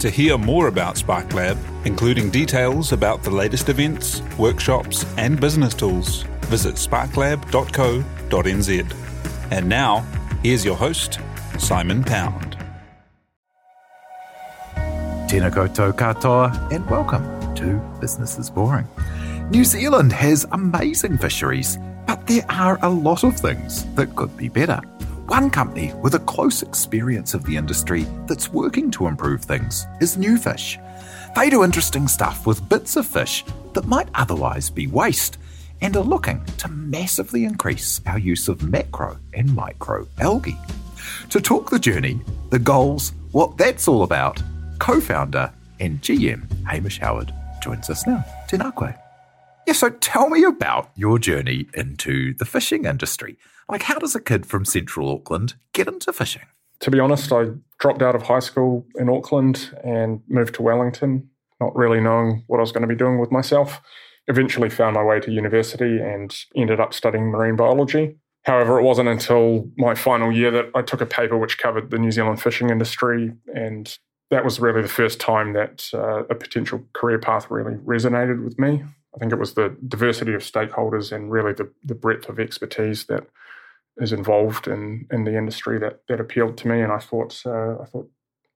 To hear more about SparkLab, including details about the latest events, workshops, and business tools, visit sparklab.co.nz. And now, here's your host, Simon Pound. Tēnā koutou katoa, and welcome to Business is Boring. New Zealand has amazing fisheries, but there are a lot of things that could be better. One company with a close experience of the industry that's working to improve things is Newfish. They do interesting stuff with bits of fish that might otherwise be waste and are looking to massively increase our use of macro and micro algae. To talk the journey, the goals, what that's all about, co founder and GM Hamish Howard joins us now. Tēnā koe. Yeah, so tell me about your journey into the fishing industry. Like, how does a kid from central Auckland get into fishing? To be honest, I dropped out of high school in Auckland and moved to Wellington, not really knowing what I was going to be doing with myself. Eventually found my way to university and ended up studying marine biology. However, it wasn't until my final year that I took a paper which covered the New Zealand fishing industry and that was really the first time that uh, a potential career path really resonated with me. I think it was the diversity of stakeholders and really the, the breadth of expertise that is involved in, in the industry that, that appealed to me. And I thought, uh, I thought,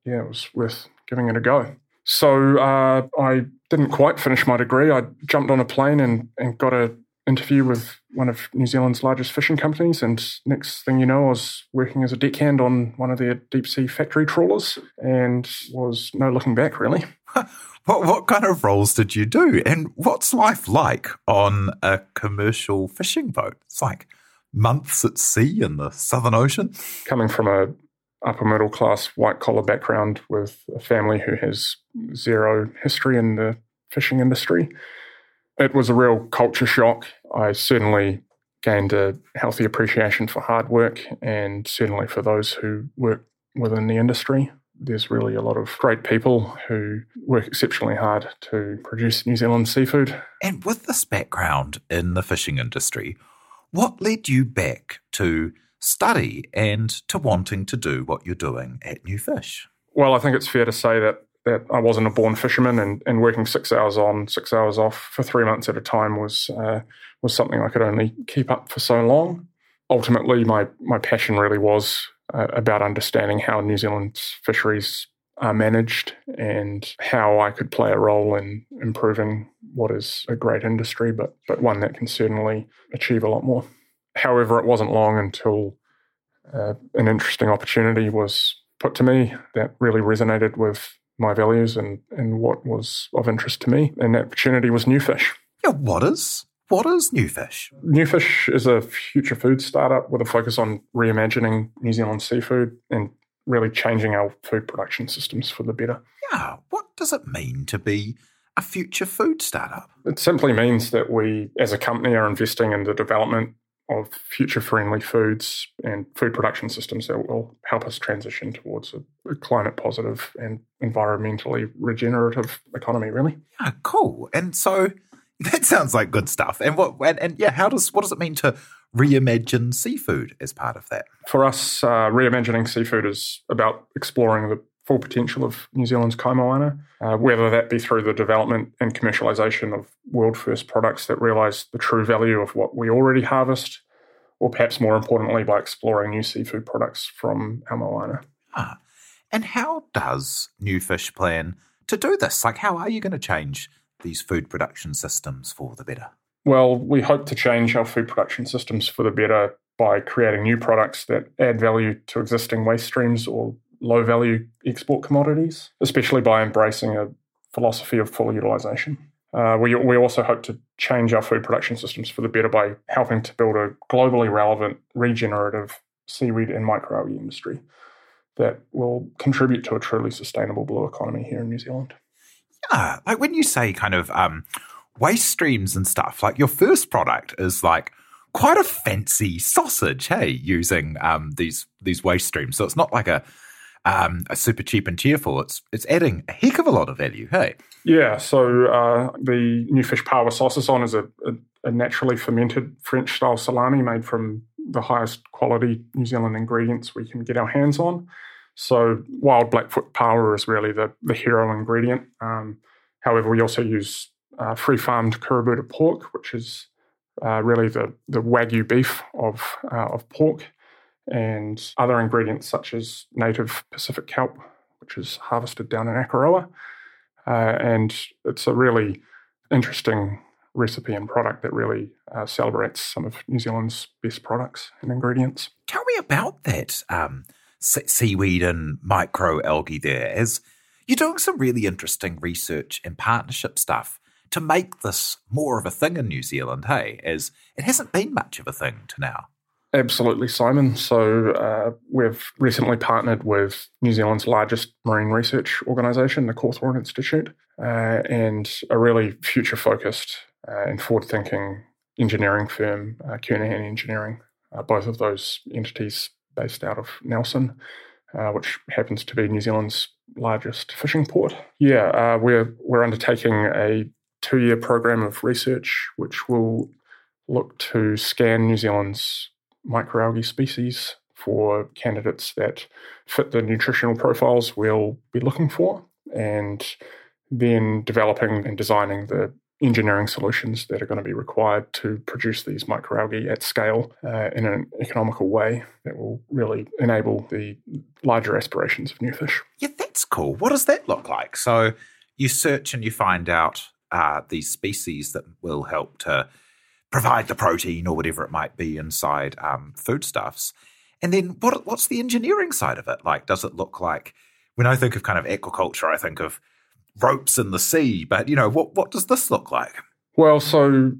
yeah, it was worth giving it a go. So uh, I didn't quite finish my degree. I jumped on a plane and, and got a interview with one of New Zealand's largest fishing companies. And next thing you know, I was working as a deckhand on one of their deep sea factory trawlers and was no looking back, really. what, what kind of roles did you do? And what's life like on a commercial fishing boat? It's like months at sea in the Southern Ocean. Coming from a upper middle class white collar background with a family who has zero history in the fishing industry it was a real culture shock. I certainly gained a healthy appreciation for hard work and certainly for those who work within the industry. There's really a lot of great people who work exceptionally hard to produce New Zealand seafood. And with this background in the fishing industry, what led you back to study and to wanting to do what you're doing at New Fish? Well, I think it's fair to say that that I wasn't a born fisherman, and, and working six hours on, six hours off for three months at a time was uh, was something I could only keep up for so long. Ultimately, my my passion really was uh, about understanding how New Zealand's fisheries are managed and how I could play a role in improving what is a great industry, but but one that can certainly achieve a lot more. However, it wasn't long until uh, an interesting opportunity was put to me that really resonated with my values and, and what was of interest to me. And that opportunity was Newfish. Yeah, what is what is Newfish? Newfish is a future food startup with a focus on reimagining New Zealand seafood and really changing our food production systems for the better. Yeah, what does it mean to be a future food startup? It simply means that we, as a company, are investing in the development of future friendly foods and food production systems that will help us transition towards a, a, climate positive and environmentally regenerative economy really yeah cool and so that sounds like good stuff and what and, and yeah how does what does it mean to reimagine seafood as part of that for us uh, reimagining seafood is about exploring the full potential of New Zealand's kaimoana, uh, whether that be through the development and commercialisation of world first products that realise the true value of what we already harvest, or perhaps more importantly, by exploring new seafood products from our moana. Ah, and how does New Fish plan to do this? Like, how are you going to change these food production systems for the better? Well, we hope to change our food production systems for the better by creating new products that add value to existing waste streams or low value export commodities, especially by embracing a philosophy of full utilisation. Uh, we, we also hope to change our food production systems for the better by helping to build a globally relevant, regenerative seaweed and microalgae industry that will contribute to a truly sustainable blue economy here in New Zealand. Yeah, like when you say kind of um, waste streams and stuff, like your first product is like quite a fancy sausage, hey, using um, these these waste streams. So it's not like a um, a super cheap and cheerful. It's it's adding a heck of a lot of value, hey. Yeah, so uh, the new fish power on is a, a, a naturally fermented French style salami made from the highest quality New Zealand ingredients we can get our hands on. So wild Blackfoot pāua is really the, the hero ingredient. Um, however, we also use uh, free farmed Kurobuta pork, which is uh, really the, the wagyu beef of, uh, of pork, and other ingredients such as native Pacific kelp, which is harvested down in Akaroa. Uh, and it's a really interesting recipe and product that really uh, celebrates some of New Zealand's best products and ingredients. Tell me about that um, seaweed and microalgae there, as you're doing some really interesting research and partnership stuff to make this more of a thing in New Zealand, hey, as it hasn't been much of a thing to now. Absolutely, Simon. So, uh, we've recently partnered with New Zealand's largest marine research organisation, the Cawthron Institute, uh, and a really future focused uh, and forward thinking engineering firm, uh, Kernohan Engineering. Uh, both of those entities based out of Nelson, uh, which happens to be New Zealand's largest fishing port. Yeah, uh, we're we're undertaking a two year program of research which will look to scan New Zealand's microalgae species for candidates that fit the nutritional profiles we'll be looking for, and then developing and designing the engineering solutions that are going to be required to produce these microalgae at scale uh, in an economical way that will really enable the larger aspirations of new fish. Yeah, that's cool. What does that look like? So you search and you find out uh, these species that will help to provide the protein or whatever it might be inside um, foodstuffs. And then what, what's the engineering side of it? Like, does it look like when I think of kind of aquaculture, I think of ropes in the sea. But you know, what what does this look like? Well, so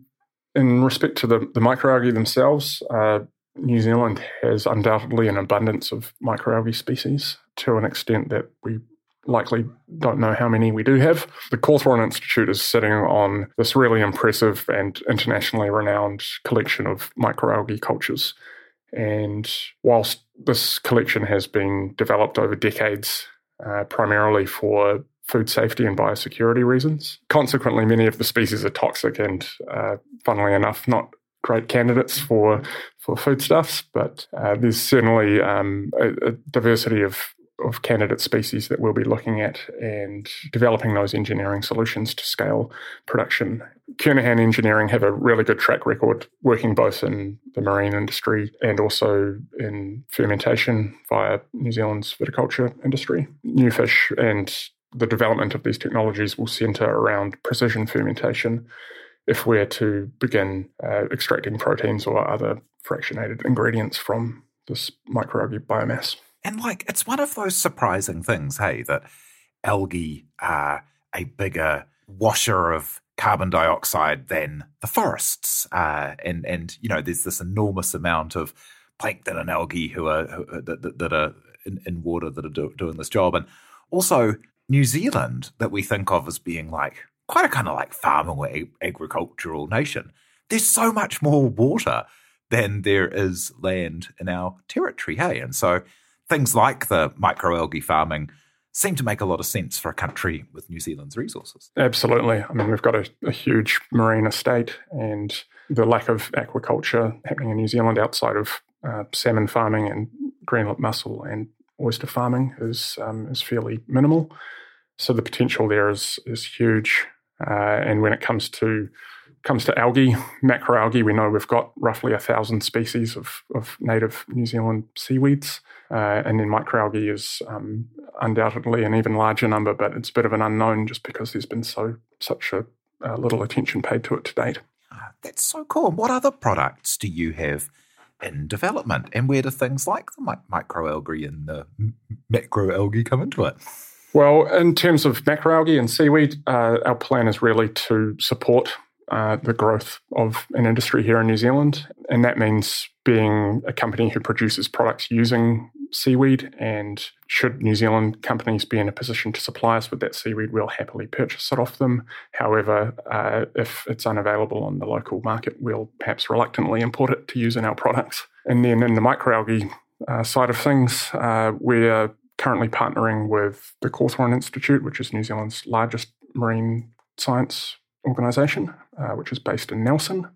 in respect to the the microalgae themselves, uh, New Zealand has undoubtedly an abundance of microalgae species to an extent that we likely don't know how many we do have. The Cawthron Institute is sitting on this really impressive and internationally renowned collection of microalgae cultures. And whilst this collection has been developed over decades, uh, primarily for food safety and biosecurity reasons. Consequently, many of the species are toxic and, uh, funnily enough, not great candidates for for foodstuffs. But uh, there's certainly um, a, a, diversity of of candidate species that we'll be looking at and developing those engineering solutions to scale production. Kernohan Engineering have a really good track record working both in the marine industry and also in fermentation via New Zealand's viticulture industry. New fish and the development of these technologies will centre around precision fermentation if we're to begin uh, extracting proteins or other fractionated ingredients from this microalgae biomass. And like, it's one of those surprising things, hey, that algae are a bigger washer of carbon dioxide than the forests. Uh, and, and, you know, there's this enormous amount of plankton and algae who are, who, that, that, are in, in water that are do, doing this job. And also, New Zealand that we think of as being like quite a kind of like farming or agricultural nation, there's so much more water than there is land in our territory. Hey, and so things like the microalgae farming seem to make a lot of sense for a country with New Zealand's resources. Absolutely. I mean, we've got a, a huge marine estate, and the lack of aquaculture happening in New Zealand outside of uh, salmon farming and greenlip mussel and oyster farming is um, is fairly minimal. So the potential there is is huge. Uh, and when it comes to comes to algae, macroalgae, we know we've got roughly a thousand species of, of native New Zealand seaweeds. Uh, and then microalgae is um, undoubtedly an even larger number, but it's a bit of an unknown just because there's been so such a uh, little attention paid to it to date. Ah, that's so cool. What other products do you have in development, and where do things like the microalgae and the macroalgae come into it? Well, in terms of macroalgae and seaweed, uh, our plan is really to support uh, the growth of an industry here in New Zealand. And that means being a company who produces products using seaweed. And should New Zealand companies be in a position to supply us with that seaweed, we'll happily purchase it off them. However, uh, if it's unavailable on the local market, we'll perhaps reluctantly import it to use in our products. And then in the microalgae uh, side of things, uh, we're currently partnering with the Cawthron Institute, which is New Zealand's largest marine science organisation, uh, which is based in Nelson.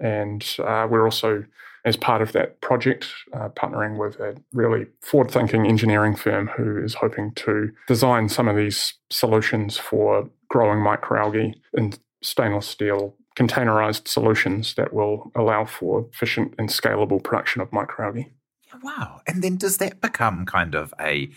And uh, we're also, as part of that project, uh, partnering with a really forward thinking engineering firm who is hoping to design some of these solutions for growing microalgae in stainless steel containerized solutions that will allow for efficient and scalable production of microalgae. Wow. And then does that become kind of a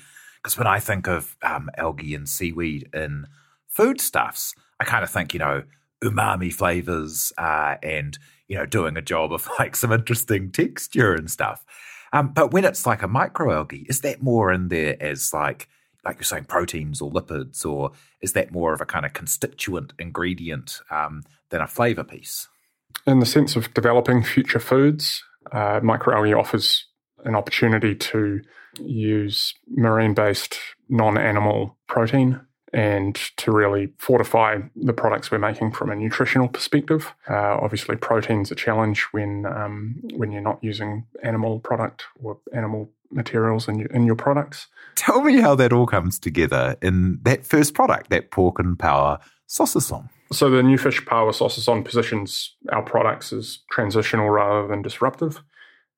because when I think of um, algae and seaweed in foodstuffs, I kind of think, you know, umami flavors uh, and, you know, doing a job of like some interesting texture and stuff. Um, but when it's like a microalgae, is that more in there as like, like you're saying, proteins or lipids, or is that more of a kind of constituent ingredient um, than a flavor piece? In the sense of developing future foods, uh, microalgae offers an opportunity to use marine based non animal protein and to really fortify the products we're making from a nutritional perspective. Uh, obviously, protein's a challenge when um, when you're not using animal product or animal materials in your, in your products. Tell me how that all comes together in that first product, that pork and pāua saucisson. So the new fish pāua saucisson positions our products as transitional rather than disruptive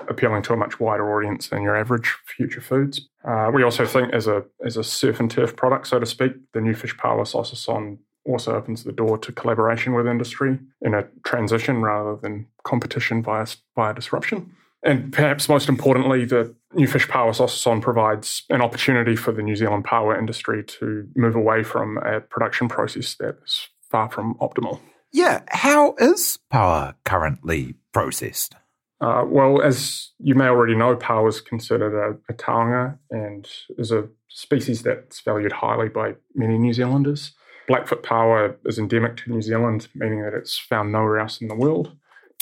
appealing to a much wider audience than your average future foods. Uh, we also think as a as a surf and turf product, so to speak, the new fish pāua saucisson also opens the door to collaboration with industry in a transition rather than competition via, via disruption. And perhaps most importantly, the new fish pāua saucisson provides an opportunity for the New Zealand pāua industry to move away from a production process that is far from optimal. Yeah, how is pāua currently processed? Uh, well, as you may already know, pāua is considered a, a taonga and is a species that's valued highly by many New Zealanders. Blackfoot pāua is endemic to New Zealand, meaning that it's found nowhere else in the world.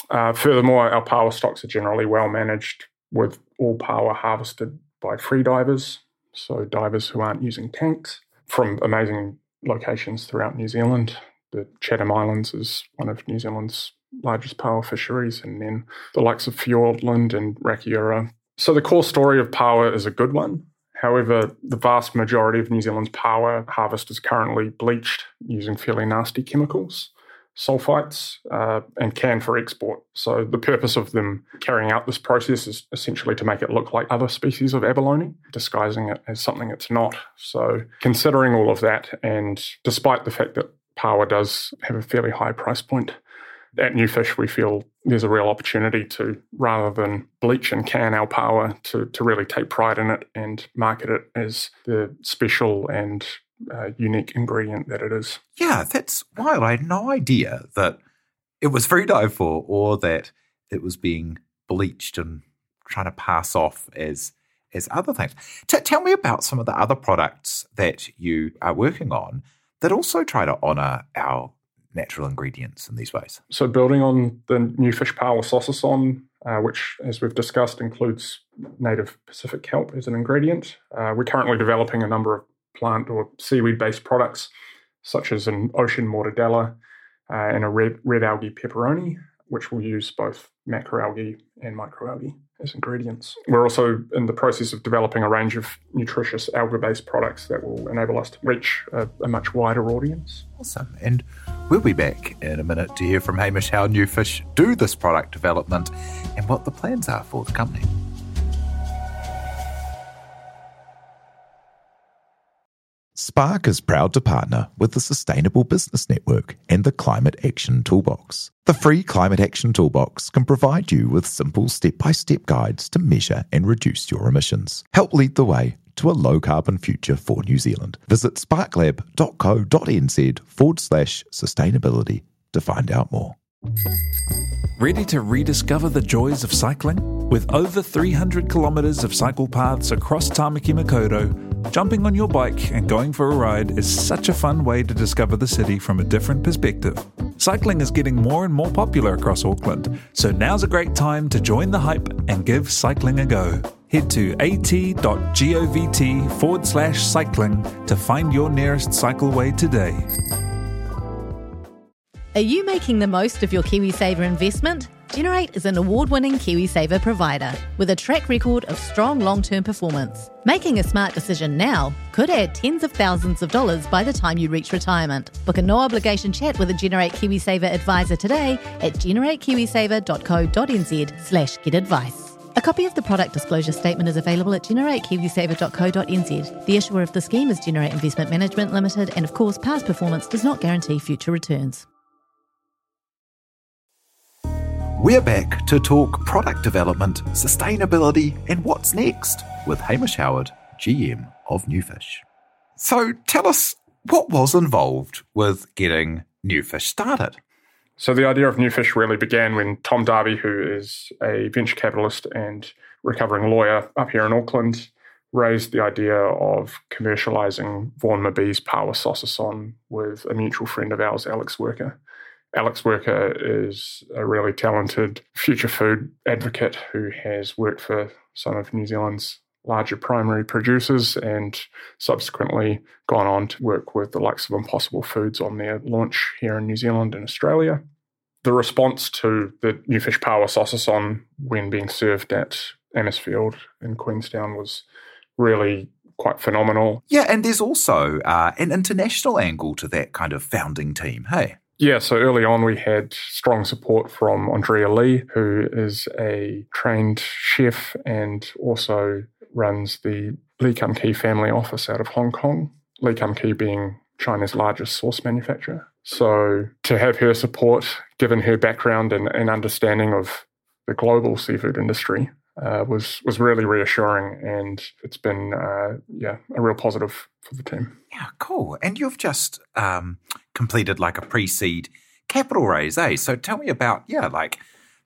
Uh, furthermore, our pāua stocks are generally well managed, with all pāua harvested by free divers, so divers who aren't using tanks, from amazing locations throughout New Zealand. The Chatham Islands is one of New Zealand's largest pāua fisheries, and then the likes of Fiordland and Rakiura. So the core story of pāua is a good one. However, the vast majority of New Zealand's pāua harvest is currently bleached using fairly nasty chemicals, sulfites, uh, and canned for export. So the purpose of them carrying out this process is essentially to make it look like other species of abalone, disguising it as something it's not. So considering all of that, and despite the fact that pāua does have a fairly high price point, at Newfish, we feel there's a real opportunity to, rather than bleach and can our pāua, to, to really take pride in it and market it as the special and uh, unique ingredient that it is. Yeah, that's wild. I had no idea that it was free dive for or that it was being bleached and trying to pass off as as other things. T- tell me about some of the other products that you are working on that also try to honour our natural ingredients in these ways. So, building on the new fish pāua saucisson, uh, which, as we've discussed, includes native Pacific kelp as an ingredient, uh, we're currently developing a number of plant or seaweed based products, such as an ocean mortadella uh, and a red, red algae pepperoni, which will use both macroalgae and microalgae as ingredients. We're also in the process of developing a range of nutritious alga based products that will enable us to reach a, a, much wider audience. Awesome. And we'll be back in a minute to hear from Hamish how Newfish do this product development and what the plans are for the company. Spark is proud to partner with the Sustainable Business Network and the Climate Action Toolbox. The free Climate Action Toolbox can provide you with simple step by step guides to measure and reduce your emissions. Help lead the way to a low carbon future for New Zealand. Visit sparklab.co.nz forward slash sustainability to find out more. Ready to rediscover the joys of cycling? With over 300 kilometres of cycle paths across Tamaki Makaurau, Jumping on your bike and going for a ride is such a fun way to discover the city from a different perspective. Cycling is getting more and more popular across Auckland, so now's a great time to join the hype and give cycling a go. Head to at.govt forward slash cycling to find your nearest cycleway today. Are you making the most of your KiwiSaver investment? Generate is an award winning KiwiSaver provider with a track record of strong long term performance. Making a smart decision now could add tens of thousands of dollars by the time you reach retirement. Book a no obligation chat with a Generate KiwiSaver advisor today at generatekiwisaver.co.nz slash get advice. A copy of the product disclosure statement is available at generatekiwisaver.co.nz. The issuer of the scheme is Generate Investment Management Limited, and of course, past performance does not guarantee future returns. We're back to talk product development, sustainability, and what's next with Hamish Howard, GM of Newfish. So tell us what was involved with getting Newfish started. So the idea of Newfish really began when Tom Darby, who is a venture capitalist and recovering lawyer up here in Auckland, raised the idea of commercializing Vaughan Mabee's pāua saucisson with a mutual friend of ours, Alex Worker. Alex Worker is a really talented future food advocate who has worked for some of New Zealand's larger primary producers and subsequently gone on to work with the likes of Impossible Foods on their launch here in New Zealand and Australia. The response to the New Fish Pāua saucisson when being served at Amisfield in Queenstown was really quite phenomenal. Yeah, and there's also uh, an international angle to that kind of founding team, hey? Yeah, so early on we had strong support from Andrea Lee, who is a trained chef and also runs the Lee Kum Kee family office out of Hong Kong. Lee Kum Kee being China's largest sauce manufacturer. So to have her support, given her background and, and understanding of the global seafood industry, uh, was was really reassuring, and it's been uh, yeah a real positive for the team. Yeah, cool. And you've just um, completed like a pre-seed capital raise, eh? So tell me about yeah, like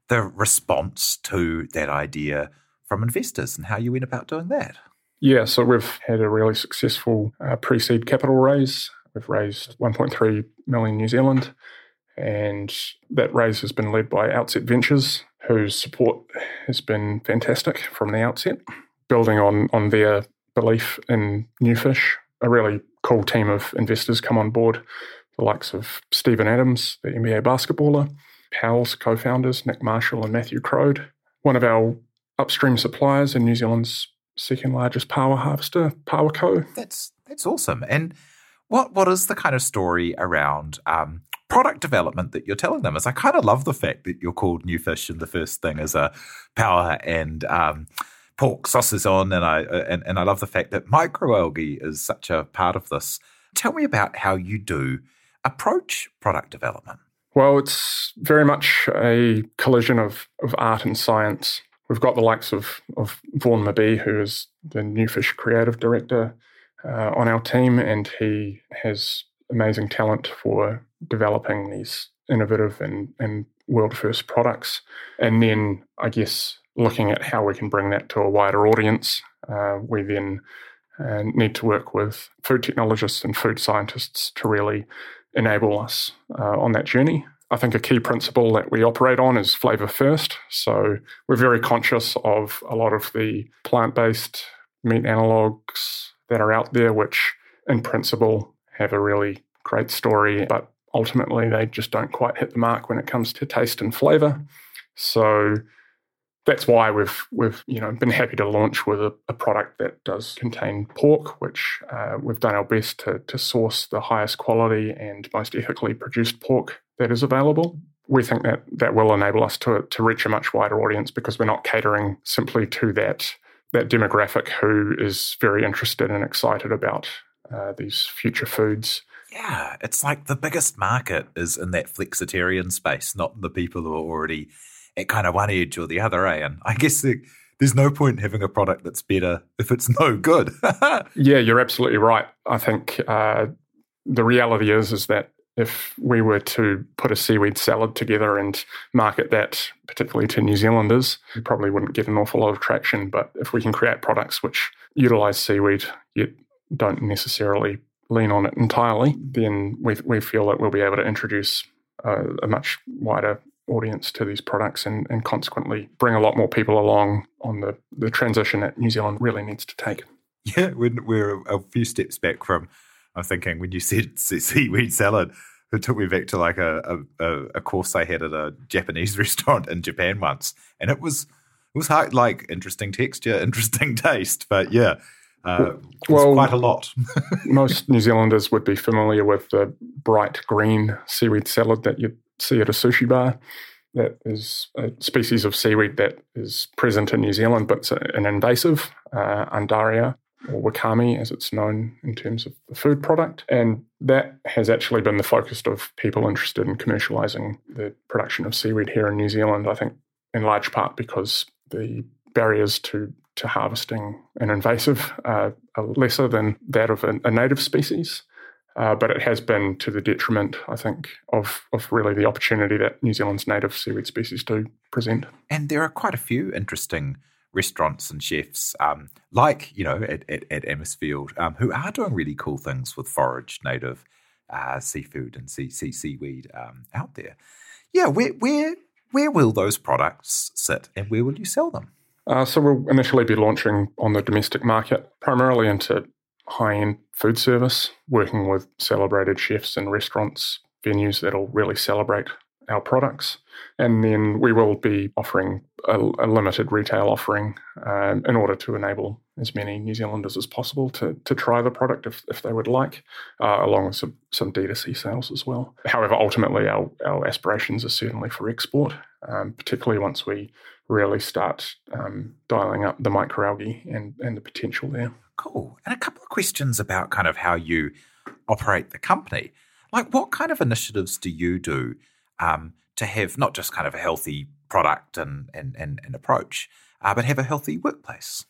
the response to that idea from investors and how you went about doing that. Yeah, so we've had a really successful uh, pre-seed capital raise. We've raised 1.3 million New Zealand, and that raise has been led by Outset Ventures, whose support has been fantastic from the outset, building on on their belief in Newfish. A really cool team of investors come on board, the likes of Steven Adams, the NBA basketballer, Powell's co-founders Nick Marshall and Matthew Crode, one of our upstream suppliers and New Zealand's second largest pāua harvester, Powerco. That's that's awesome. And what what is the kind of story around um, product development that you're telling them? Is I kind of love the fact that you're called Newfish, and the first thing is a pāua and um, pork saucisson, and I and, and I love the fact that microalgae is such a part of this. Tell me about how you do approach product development. Well, it's very much a collision of, of art and science. We've got the likes of, of Vaughan Mabee, who is the Newfish creative director uh, on our team, and he has amazing talent for developing these innovative and, and world first products. And then, I guess, looking at how we can bring that to a wider audience, uh, we then uh, need to work with food technologists and food scientists to really enable us uh, on that journey. I think a key principle that we operate on is flavor first. So we're very conscious of a lot of the plant based meat analogs that are out there, which in principle have a really great story, but ultimately they just don't quite hit the mark when it comes to taste and flavor. So that's why we've we've you know been happy to launch with a, a product that does contain pork, which uh, we've done our best to to source the highest quality and most ethically produced pork that is available. We think that that will enable us to to reach a much wider audience because we're not catering simply to that that demographic who is very interested and excited about uh, these future foods. Yeah, it's like the biggest market is in that flexitarian space, not the people who are already at kind of one edge or the other, eh? And I guess the, there's no point in having a product that's better if it's no good. yeah, you're absolutely right. I think uh, the reality is is that if we were to put a seaweed salad together and market that, particularly to New Zealanders, we probably wouldn't get an awful lot of traction. But if we can create products which utilize seaweed yet don't necessarily lean on it entirely, then we, we feel that we'll be able to introduce a, a much wider audience to these products and, and consequently bring a lot more people along on the, the transition that New Zealand really needs to take. Yeah, we're, we're a few steps back from, I'm thinking when you said seaweed salad, it took me back to like a, a, a course I had at a Japanese restaurant in Japan once. And it was, it was hard, like interesting texture, interesting taste. But yeah, uh, well, quite a lot. most New Zealanders would be familiar with the bright green seaweed salad that you see at a sushi bar. That is a species of seaweed that is present in New Zealand, but it's an invasive uh, Undaria or wakame, as it's known in terms of the food product. And that has actually been the focus of people interested in commercialising the production of seaweed here in New Zealand. I think in large part because the barriers to to harvesting an invasive uh, are lesser than that of a, a native species. Uh, but it has been to the detriment, I think, of, of really the opportunity that New Zealand's native seaweed species do present. And there are quite a few interesting restaurants and chefs, um, like, you know, at, at, at Amisfield, um, who are doing really cool things with forage native uh, seafood and sea, sea seaweed um, out there. Yeah, where, where, where will those products sit and where will you sell them? Uh, so we'll initially be launching on the domestic market, primarily into high-end food service, working with celebrated chefs and restaurants, venues that'll really celebrate our products. And then we will be offering a, a limited retail offering um, in order to enable as many New Zealanders as possible to, to try the product if, if they would like, uh, along with some, some D2C sales as well. However, ultimately, our, our aspirations are certainly for export, um, particularly once we really start um, dialing up the microalgae and, and the potential there. Cool. And a couple of questions about kind of how you operate the company. Like, what kind of initiatives do you do um, to have not just kind of a healthy product and, and, and, and approach, uh, but have a healthy workplace?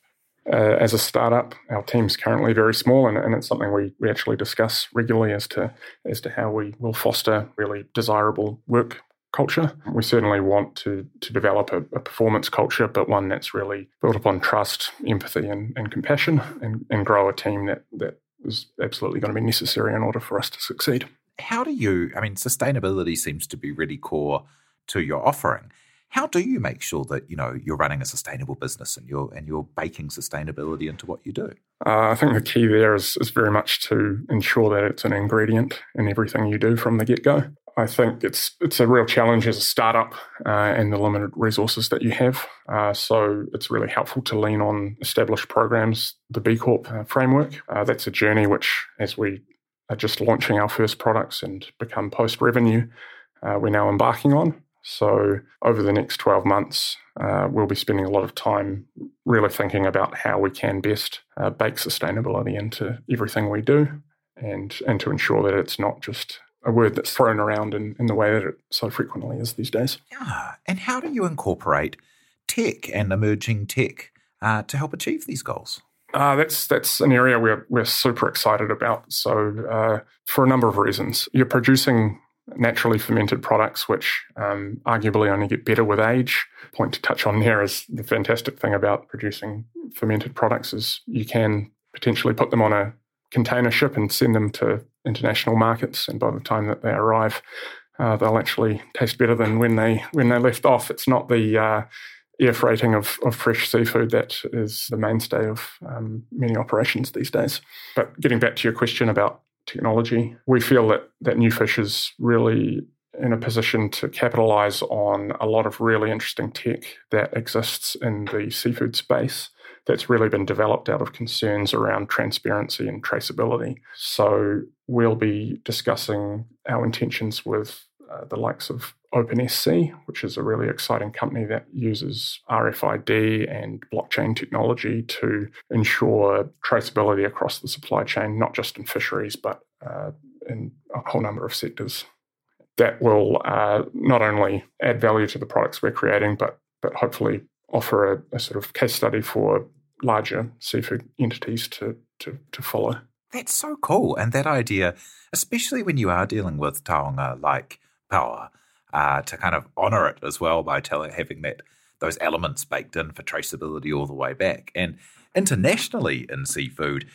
Uh, as a startup, our team's currently very small, and, and, it's something we, we actually discuss regularly as to as to how we will foster really desirable work culture. We certainly want to to develop a, a, performance culture, but one that's really built upon trust, empathy, and, and compassion, and, and grow a team that that is absolutely going to be necessary in order for us to succeed. How do you? I mean, sustainability seems to be really core to your offering. How do you make sure that you know you're running a sustainable business and you're and you're baking sustainability into what you do? Uh, I think the key there is, is very much to ensure that it's an ingredient in everything you do from the get go. I think it's it's a real challenge as a startup uh, and the limited resources that you have. Uh, so it's really helpful to lean on established programs, the B Corp uh, framework. Uh, that's a journey which, as we are just launching our first products and become post revenue, uh, we're now embarking on. So over the next 12 months, uh, we'll be spending a lot of time really thinking about how we can best bake sustainability into everything we do and, and to ensure that it's not just a word that's thrown around in, in the way that it so frequently is these days. Yeah. And how do you incorporate tech and emerging tech uh, to help achieve these goals? Uh, that's that's an area we're we're super excited about. So uh, for a number of reasons, you're producing naturally fermented products, which um, arguably only get better with age. Point to touch on there is the fantastic thing about producing fermented products is you can potentially put them on a container ship and send them to international markets, and by the time that they arrive, uh, they'll actually taste better than when they when they left off. It's not the uh, air freighting of, of fresh seafood that is the mainstay of um, many operations these days. But getting back to your question about technology, we feel that that Newfish is really in a position to capitalize on a lot of really interesting tech that exists in the seafood space that's really been developed out of concerns around transparency and traceability. So we'll be discussing our intentions with uh, the likes of OpenSC, which is a really exciting company that uses RFID and blockchain technology to ensure traceability across the supply chain, not just in fisheries, but uh, in a whole number of sectors. That will uh, not only add value to the products we're creating, but but hopefully offer a, a sort of case study for larger seafood entities to, to, to follow. That's so cool. And that idea, especially when you are dealing with taonga like pāua, uh, to kind of honor it as well by telling, having that those elements baked in for traceability all the way back. And internationally in seafood,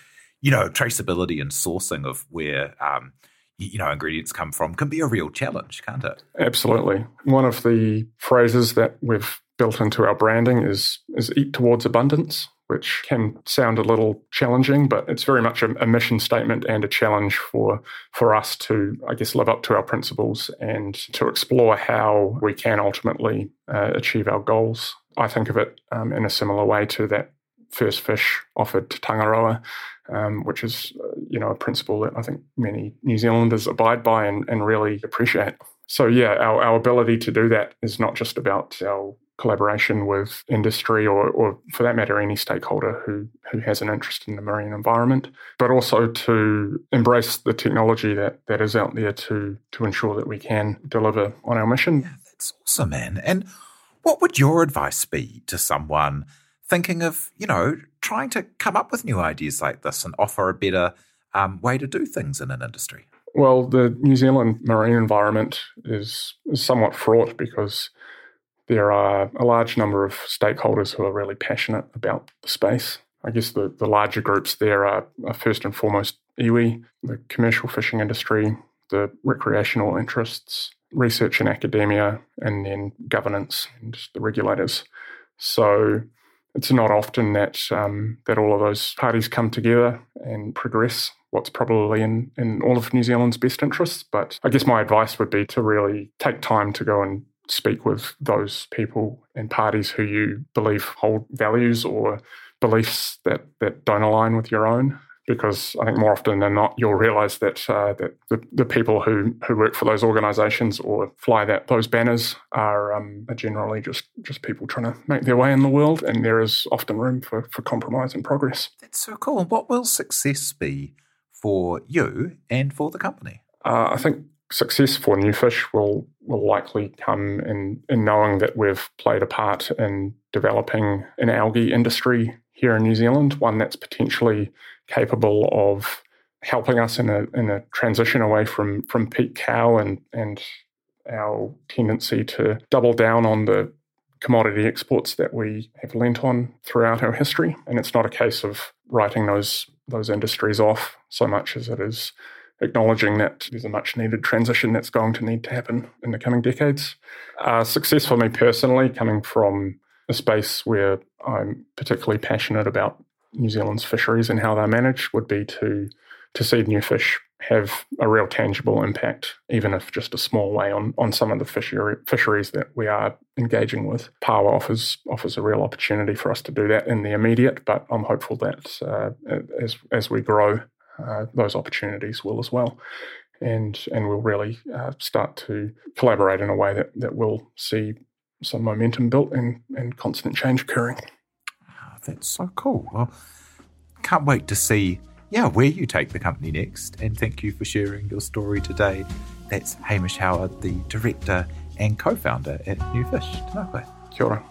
you know, traceability and sourcing of where um, you know ingredients come from can be a real challenge, can't it? Absolutely. One of the phrases that we've built into our branding is is eat towards abundance which can sound a little challenging, but it's very much a, a, mission statement and a challenge for for us to, I guess, live up to our principles and to explore how we can ultimately uh, achieve our goals. I think of it um, in a similar way to that first fish offered to Tangaroa, um, which is, uh, you know, a principle that I think many New Zealanders abide by and, and really appreciate. So yeah, our, our ability to do that is not just about our collaboration with industry or, or for that matter any stakeholder who who has an interest in the marine environment but also to embrace the technology that that is out there to to ensure that we can deliver on our mission. Yeah, that's awesome man. And what would your advice be to someone thinking of you know trying to come up with new ideas like this and offer a better um, way to do things in an industry? Well the new zealand marine environment is, is somewhat fraught because there are a large number of stakeholders who are really passionate about the space. I guess the, the larger groups there are, are first and foremost iwi, the commercial fishing industry, the recreational interests, research and academia, and then governance and the regulators. So it's not often that um, that all of those parties come together and progress what's probably in, in all of New Zealand's best interests. But I guess my advice would be to really take time to go and speak with those people and parties who you believe hold values or beliefs that, that don't align with your own. Because I think more often than not, you'll realise that uh, that the, the people who, who work for those organisations or fly that those banners are, um, are generally just, just people trying to make their way in the world, and there is often room for, for compromise and progress. That's so cool. And what will success be for you and for the company? Uh, I think success for Newfish will will likely come in in knowing that we've played a part in developing an algae industry here in New Zealand, one that's potentially capable of helping us in a in a transition away from from peak cow and and our tendency to double down on the commodity exports that we have lent on throughout our history. And it's not a case of writing those those industries off so much as it is acknowledging that there's a much needed transition that's going to need to happen in the coming decades. Uh, success for me personally, coming from a space where I'm particularly passionate about New Zealand's fisheries and how they're managed, would be to to see Newfish have a real tangible impact, even if just a small way, on, on some of the fishery, fisheries that we are engaging with. Pāua offers offers a real opportunity for us to do that in the immediate, but I'm hopeful that uh, as as we grow, uh, those opportunities will as well. And, and we'll really uh, start to collaborate in a way that, that will see some momentum built and, and constant change occurring. Oh, that's so cool. Well, can't wait to see yeah, where you take the company next. And thank you for sharing your story today. That's Hamish Howard, the director and co founder at Newfish. Tēnā Kia ora.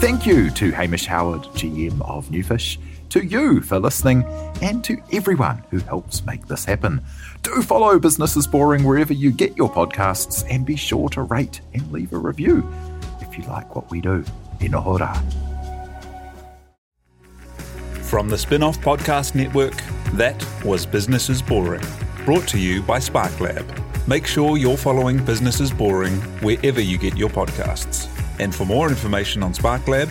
Thank you to Hamish Howard, GM of Newfish to you for listening, and to everyone who helps make this happen. Do follow Business is Boring wherever you get your podcasts, and be sure to rate and leave a review if you like what we do. Inohora. From the Spinoff Podcast Network, that was Business is Boring, brought to you by SparkLab. Make sure you're following Business is Boring wherever you get your podcasts. And for more information on SparkLab,